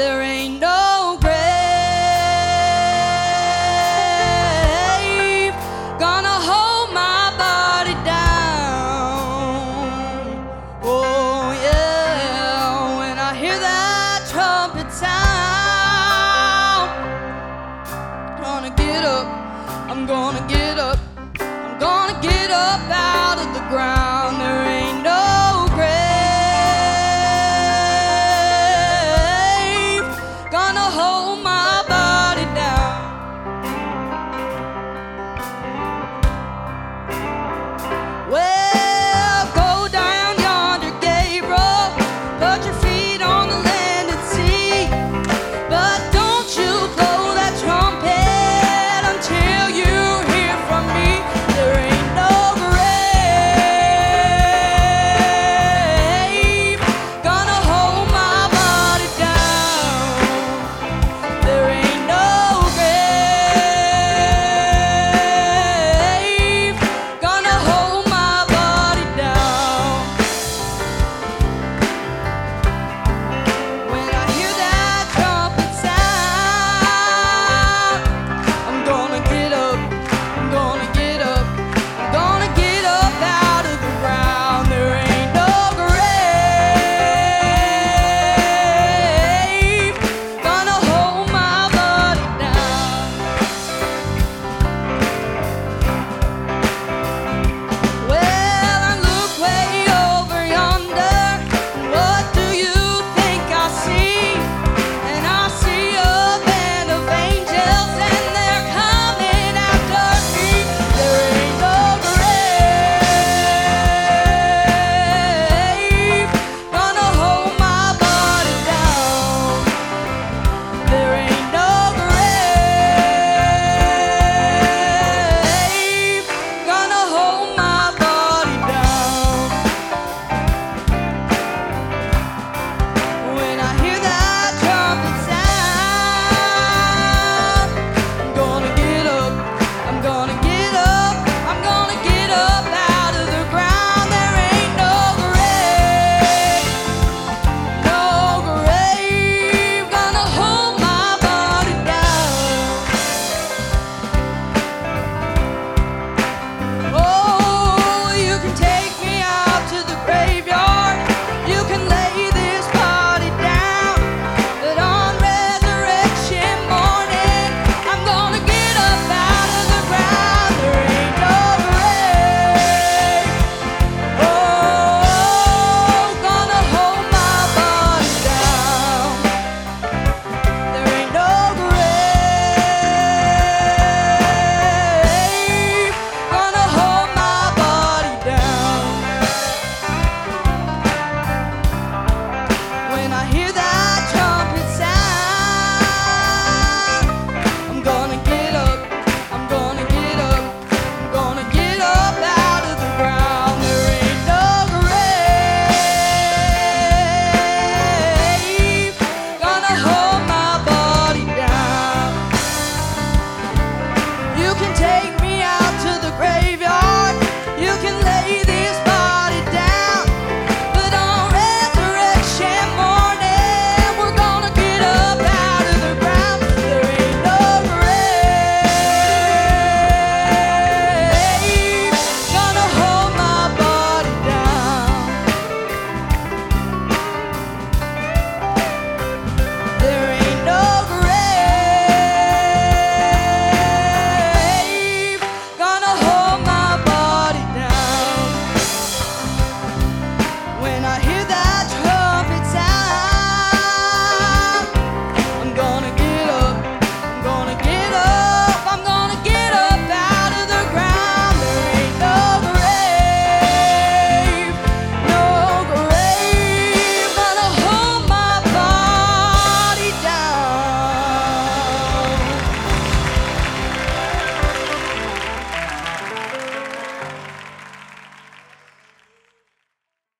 there ain't no grave gonna hold my body down. Oh, yeah, when I hear that trumpet sound, I'm gonna get up, I'm gonna get up, I'm gonna get up out of the ground. There